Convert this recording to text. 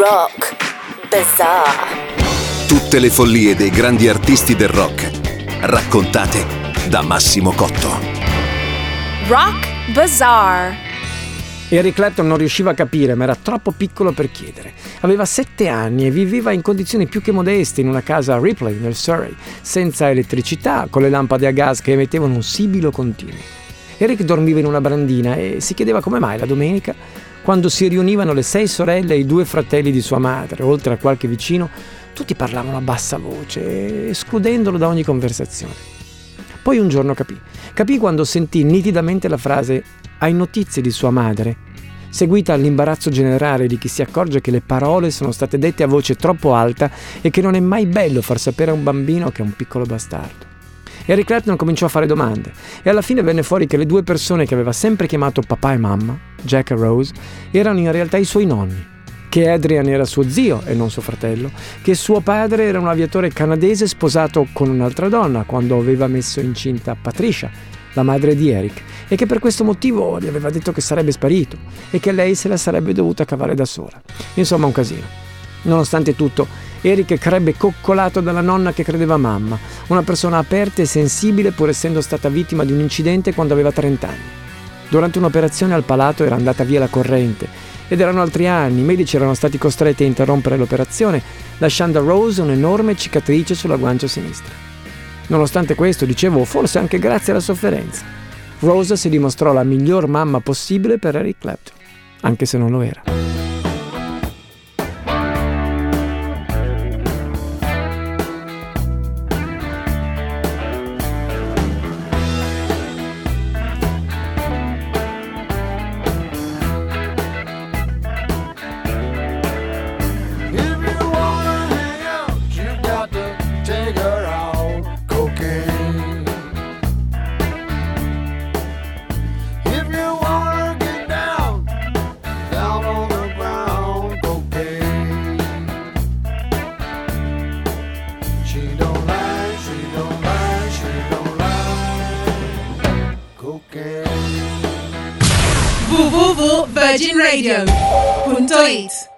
Rock Bazaar. Tutte le follie dei grandi artisti del rock, raccontate da Massimo Cotto. Rock Bazaar. Eric Clapton non riusciva a capire, ma era troppo piccolo per chiedere. Aveva sette anni e viveva in condizioni più che modeste in una casa a Ripley, nel Surrey, senza elettricità, con le lampade a gas che emettevano un sibilo continuo. Eric dormiva in una brandina e si chiedeva come mai la domenica, quando si riunivano le sei sorelle e i due fratelli di sua madre, oltre a qualche vicino, tutti parlavano a bassa voce, escludendolo da ogni conversazione. Poi un giorno capì. Capì quando sentì nitidamente la frase hai notizie di sua madre? Seguita all'imbarazzo generale di chi si accorge che le parole sono state dette a voce troppo alta e che non è mai bello far sapere a un bambino che è un piccolo bastardo. Eric Clapton cominciò a fare domande e alla fine venne fuori che le due persone che aveva sempre chiamato papà e mamma, Jack e Rose, erano in realtà i suoi nonni, che Adrian era suo zio e non suo fratello, che suo padre era un aviatore canadese sposato con un'altra donna quando aveva messo incinta Patricia, la madre di Eric, e che per questo motivo gli aveva detto che sarebbe sparito e che lei se la sarebbe dovuta cavare da sola. Insomma, un casino. Nonostante tutto, Eric crebbe coccolato dalla nonna che credeva mamma, una persona aperta e sensibile pur essendo stata vittima di un incidente quando aveva 30 anni. Durante un'operazione al palato era andata via la corrente ed erano altri anni, i medici erano stati costretti a interrompere l'operazione, lasciando a Rose un'enorme cicatrice sulla guancia sinistra. Nonostante questo, dicevo, forse anche grazie alla sofferenza, Rose si dimostrò la miglior mamma possibile per Eric Clapton, anche se non lo era. www.virginradio.it